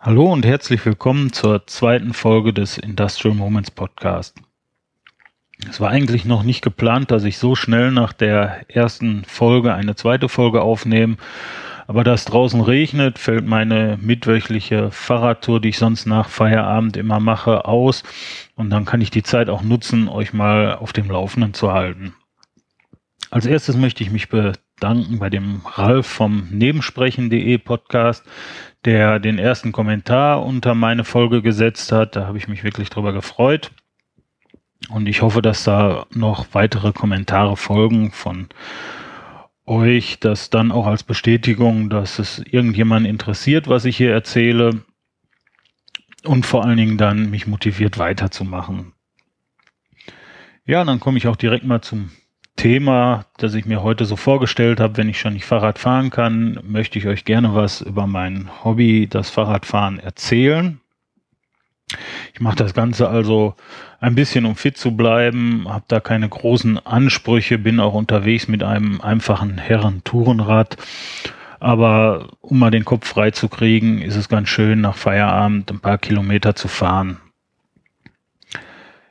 Hallo und herzlich willkommen zur zweiten Folge des Industrial Moments Podcast. Es war eigentlich noch nicht geplant, dass ich so schnell nach der ersten Folge eine zweite Folge aufnehme, aber da es draußen regnet, fällt meine mitwöchliche Fahrradtour, die ich sonst nach Feierabend immer mache, aus und dann kann ich die Zeit auch nutzen, euch mal auf dem Laufenden zu halten. Als erstes möchte ich mich bedanken bei dem Ralf vom Nebensprechen.de Podcast, der den ersten Kommentar unter meine Folge gesetzt hat. Da habe ich mich wirklich drüber gefreut. Und ich hoffe, dass da noch weitere Kommentare folgen von euch, das dann auch als Bestätigung, dass es irgendjemand interessiert, was ich hier erzähle und vor allen Dingen dann mich motiviert weiterzumachen. Ja, dann komme ich auch direkt mal zum Thema, das ich mir heute so vorgestellt habe, wenn ich schon nicht Fahrrad fahren kann, möchte ich euch gerne was über mein Hobby, das Fahrradfahren, erzählen. Ich mache das Ganze also ein bisschen, um fit zu bleiben, habe da keine großen Ansprüche, bin auch unterwegs mit einem einfachen Herren-Tourenrad. Aber um mal den Kopf frei zu kriegen, ist es ganz schön, nach Feierabend ein paar Kilometer zu fahren.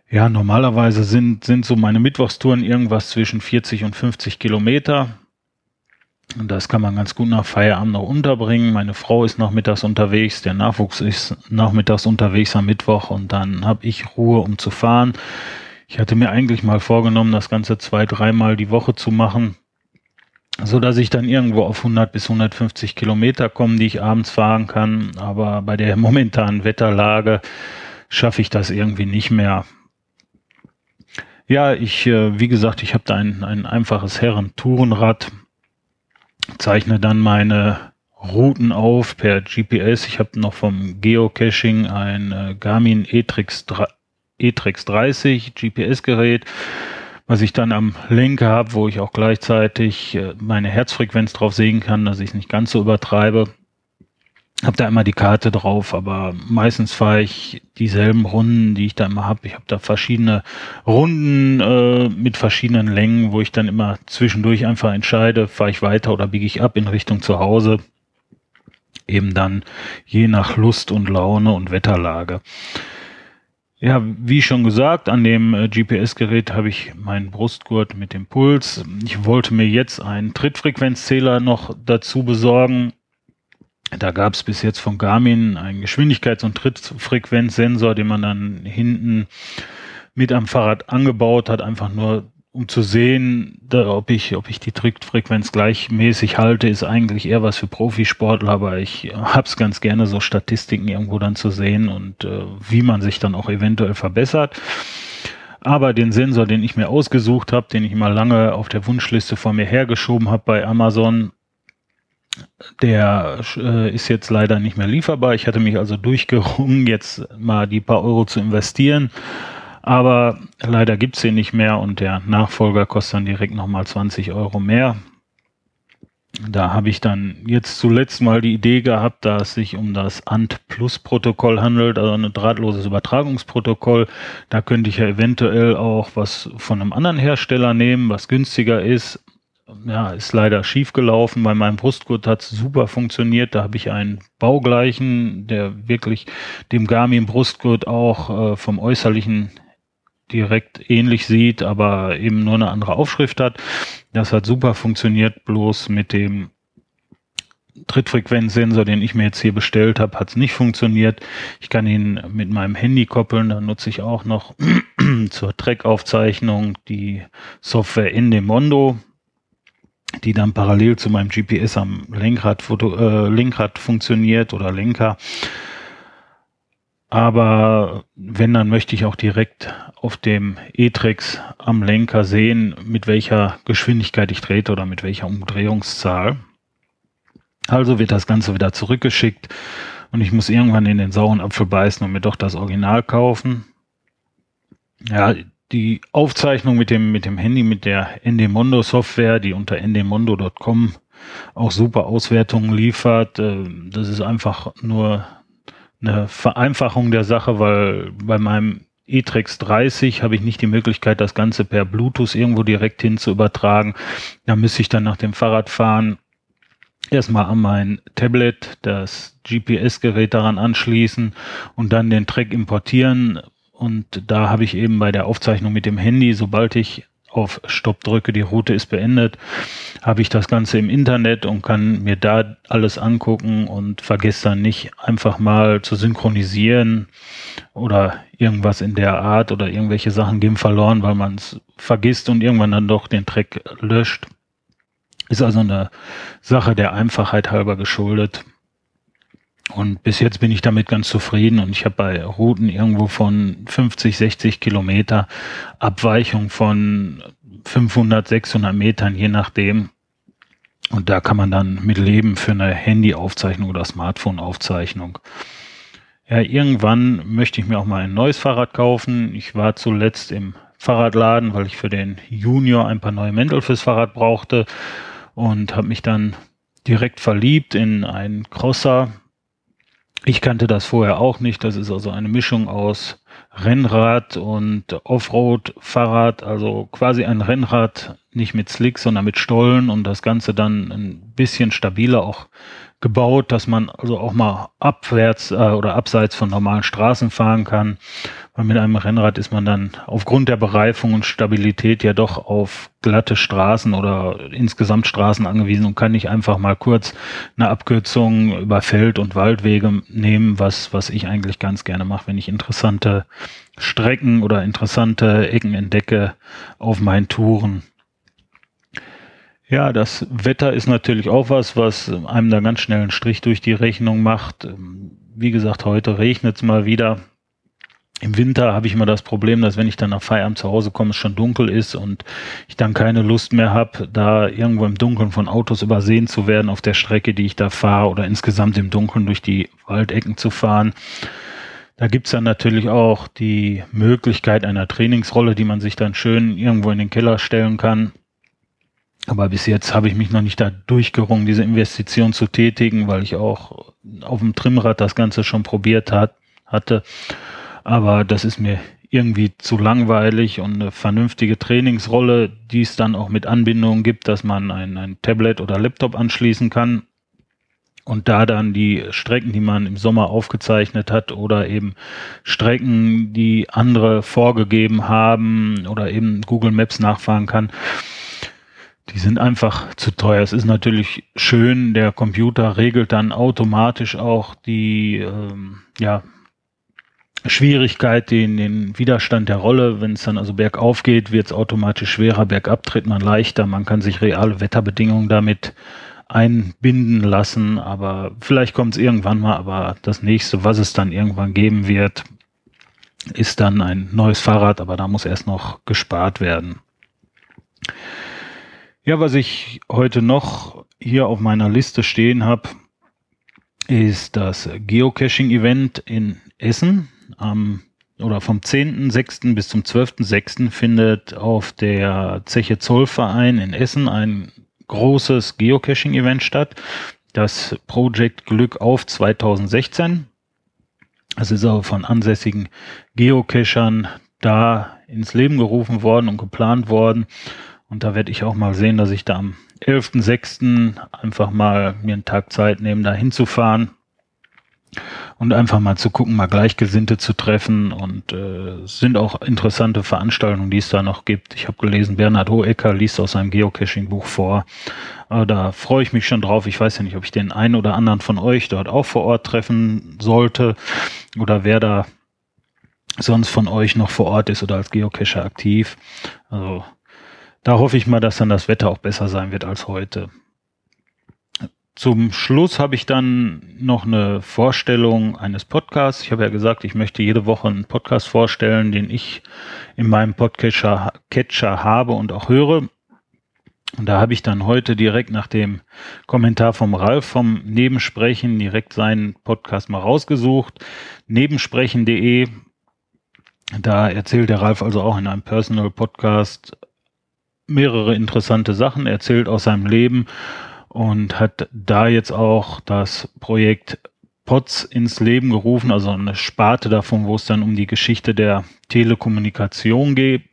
Ja, normalerweise sind, sind so meine Mittwochstouren irgendwas zwischen 40 und 50 Kilometer. Und das kann man ganz gut nach Feierabend noch unterbringen. Meine Frau ist nachmittags unterwegs, der Nachwuchs ist nachmittags unterwegs am Mittwoch und dann habe ich Ruhe, um zu fahren. Ich hatte mir eigentlich mal vorgenommen, das Ganze zwei, dreimal die Woche zu machen, so dass ich dann irgendwo auf 100 bis 150 Kilometer komme, die ich abends fahren kann. Aber bei der momentanen Wetterlage schaffe ich das irgendwie nicht mehr. Ja, ich, äh, wie gesagt, ich habe da ein, ein einfaches Herren-Tourenrad, zeichne dann meine Routen auf per GPS. Ich habe noch vom Geocaching ein äh, Garmin E-Trix E-Trix 30 GPS-Gerät, was ich dann am Lenker habe, wo ich auch gleichzeitig äh, meine Herzfrequenz drauf sehen kann, dass ich es nicht ganz so übertreibe habe da immer die Karte drauf, aber meistens fahre ich dieselben Runden, die ich da immer habe. Ich habe da verschiedene Runden äh, mit verschiedenen Längen, wo ich dann immer zwischendurch einfach entscheide, fahre ich weiter oder biege ich ab in Richtung zu Hause. Eben dann je nach Lust und Laune und Wetterlage. Ja, wie schon gesagt, an dem äh, GPS-Gerät habe ich meinen Brustgurt mit dem Puls. Ich wollte mir jetzt einen Trittfrequenzzähler noch dazu besorgen da gab es bis jetzt von Garmin einen Geschwindigkeits- und Trittfrequenzsensor, den man dann hinten mit am Fahrrad angebaut hat, einfach nur um zu sehen, da, ob ich, ob ich die Trittfrequenz gleichmäßig halte, ist eigentlich eher was für Profisportler, aber ich hab's ganz gerne, so Statistiken irgendwo dann zu sehen und äh, wie man sich dann auch eventuell verbessert. Aber den Sensor, den ich mir ausgesucht habe, den ich mal lange auf der Wunschliste vor mir hergeschoben habe bei Amazon, der äh, ist jetzt leider nicht mehr lieferbar. Ich hatte mich also durchgerungen, jetzt mal die paar Euro zu investieren. Aber leider gibt es den nicht mehr und der Nachfolger kostet dann direkt nochmal 20 Euro mehr. Da habe ich dann jetzt zuletzt mal die Idee gehabt, dass es sich um das ANT-Plus-Protokoll handelt, also ein drahtloses Übertragungsprotokoll. Da könnte ich ja eventuell auch was von einem anderen Hersteller nehmen, was günstiger ist, ja, ist leider schief gelaufen. Bei meinem Brustgurt hat es super funktioniert. Da habe ich einen baugleichen, der wirklich dem Garmin Brustgurt auch äh, vom äußerlichen direkt ähnlich sieht, aber eben nur eine andere Aufschrift hat. Das hat super funktioniert, bloß mit dem Trittfrequenzsensor, den ich mir jetzt hier bestellt habe, hat es nicht funktioniert. Ich kann ihn mit meinem Handy koppeln, da nutze ich auch noch zur Trackaufzeichnung die Software in dem Mondo die dann parallel zu meinem GPS am Lenkrad, Foto, äh, Lenkrad funktioniert oder Lenker. Aber wenn, dann möchte ich auch direkt auf dem E-Trex am Lenker sehen, mit welcher Geschwindigkeit ich trete oder mit welcher Umdrehungszahl. Also wird das Ganze wieder zurückgeschickt und ich muss irgendwann in den sauren Apfel beißen und mir doch das Original kaufen. Ja, die Aufzeichnung mit dem, mit dem Handy, mit der Endemondo Software, die unter endemondo.com auch super Auswertungen liefert. Äh, das ist einfach nur eine Vereinfachung der Sache, weil bei meinem E-Trex 30 habe ich nicht die Möglichkeit, das Ganze per Bluetooth irgendwo direkt hin zu übertragen. Da müsste ich dann nach dem Fahrradfahren erstmal an mein Tablet das GPS-Gerät daran anschließen und dann den Track importieren. Und da habe ich eben bei der Aufzeichnung mit dem Handy, sobald ich auf Stopp drücke, die Route ist beendet, habe ich das Ganze im Internet und kann mir da alles angucken und vergesse dann nicht einfach mal zu synchronisieren oder irgendwas in der Art oder irgendwelche Sachen gehen verloren, weil man es vergisst und irgendwann dann doch den Track löscht. Ist also eine Sache der Einfachheit halber geschuldet. Und bis jetzt bin ich damit ganz zufrieden und ich habe bei Routen irgendwo von 50, 60 Kilometer Abweichung von 500, 600 Metern, je nachdem. Und da kann man dann mit leben für eine Handyaufzeichnung oder Smartphone-Aufzeichnung. Ja, irgendwann möchte ich mir auch mal ein neues Fahrrad kaufen. Ich war zuletzt im Fahrradladen, weil ich für den Junior ein paar neue Mäntel fürs Fahrrad brauchte und habe mich dann direkt verliebt in einen Crosser. Ich kannte das vorher auch nicht. Das ist also eine Mischung aus Rennrad und Offroad-Fahrrad, also quasi ein Rennrad, nicht mit Slicks, sondern mit Stollen und das Ganze dann ein bisschen stabiler auch gebaut, dass man also auch mal abwärts äh, oder abseits von normalen Straßen fahren kann. Weil mit einem Rennrad ist man dann aufgrund der Bereifung und Stabilität ja doch auf glatte Straßen oder insgesamt Straßen angewiesen und kann nicht einfach mal kurz eine Abkürzung über Feld- und Waldwege nehmen, was, was ich eigentlich ganz gerne mache, wenn ich interessante Strecken oder interessante Ecken entdecke auf meinen Touren. Ja, das Wetter ist natürlich auch was, was einem da ganz schnell einen Strich durch die Rechnung macht. Wie gesagt, heute regnet es mal wieder. Im Winter habe ich immer das Problem, dass wenn ich dann nach Feierabend zu Hause komme, es schon dunkel ist und ich dann keine Lust mehr habe, da irgendwo im Dunkeln von Autos übersehen zu werden auf der Strecke, die ich da fahre oder insgesamt im Dunkeln durch die Waldecken zu fahren. Da gibt's dann natürlich auch die Möglichkeit einer Trainingsrolle, die man sich dann schön irgendwo in den Keller stellen kann aber bis jetzt habe ich mich noch nicht da durchgerungen, diese Investition zu tätigen, weil ich auch auf dem Trimmrad das Ganze schon probiert hat, hatte. Aber das ist mir irgendwie zu langweilig und eine vernünftige Trainingsrolle, die es dann auch mit Anbindungen gibt, dass man ein, ein Tablet oder Laptop anschließen kann und da dann die Strecken, die man im Sommer aufgezeichnet hat oder eben Strecken, die andere vorgegeben haben oder eben Google Maps nachfahren kann, die sind einfach zu teuer. Es ist natürlich schön, der Computer regelt dann automatisch auch die ähm, ja, Schwierigkeit, den, den Widerstand der Rolle. Wenn es dann also bergauf geht, wird es automatisch schwerer, bergab tritt man leichter. Man kann sich reale Wetterbedingungen damit einbinden lassen, aber vielleicht kommt es irgendwann mal, aber das nächste, was es dann irgendwann geben wird, ist dann ein neues Fahrrad, aber da muss erst noch gespart werden. Ja, was ich heute noch hier auf meiner Liste stehen habe, ist das Geocaching-Event in Essen. Am, oder vom 10.06. bis zum 12.06. findet auf der Zeche Zollverein in Essen ein großes Geocaching-Event statt. Das Project Glück auf 2016. Es ist auch von ansässigen Geocachern da ins Leben gerufen worden und geplant worden. Und da werde ich auch mal sehen, dass ich da am 11.06. einfach mal mir einen Tag Zeit nehme, da hinzufahren und einfach mal zu gucken, mal Gleichgesinnte zu treffen. Und äh, sind auch interessante Veranstaltungen, die es da noch gibt. Ich habe gelesen, Bernhard Hohecker liest aus seinem Geocaching-Buch vor. Aber da freue ich mich schon drauf. Ich weiß ja nicht, ob ich den einen oder anderen von euch dort auch vor Ort treffen sollte oder wer da sonst von euch noch vor Ort ist oder als Geocacher aktiv. Also da hoffe ich mal, dass dann das Wetter auch besser sein wird als heute. Zum Schluss habe ich dann noch eine Vorstellung eines Podcasts. Ich habe ja gesagt, ich möchte jede Woche einen Podcast vorstellen, den ich in meinem Podcatcher Catcher habe und auch höre. Und da habe ich dann heute direkt nach dem Kommentar vom Ralf vom Nebensprechen direkt seinen Podcast mal rausgesucht. Nebensprechen.de. Da erzählt der Ralf also auch in einem Personal Podcast mehrere interessante Sachen, erzählt aus seinem Leben und hat da jetzt auch das Projekt POTS ins Leben gerufen, also eine Sparte davon, wo es dann um die Geschichte der Telekommunikation geht.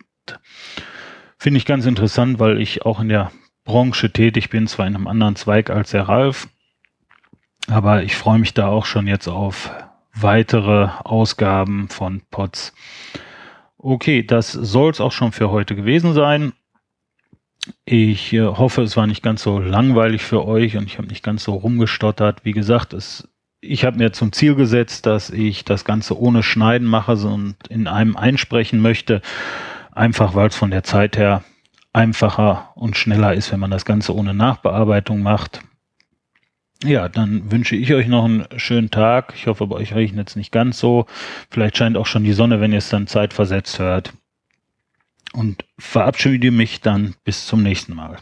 Finde ich ganz interessant, weil ich auch in der Branche tätig bin, zwar in einem anderen Zweig als der Ralf, aber ich freue mich da auch schon jetzt auf weitere Ausgaben von Pots. Okay, das soll es auch schon für heute gewesen sein. Ich äh, hoffe, es war nicht ganz so langweilig für euch und ich habe nicht ganz so rumgestottert. Wie gesagt, es, ich habe mir zum Ziel gesetzt, dass ich das Ganze ohne Schneiden mache und in einem einsprechen möchte. Einfach weil es von der Zeit her einfacher und schneller ist, wenn man das Ganze ohne Nachbearbeitung macht. Ja, dann wünsche ich euch noch einen schönen Tag. Ich hoffe, bei euch regnet es nicht ganz so. Vielleicht scheint auch schon die Sonne, wenn ihr es dann zeitversetzt hört. Und verabschiede mich dann bis zum nächsten Mal.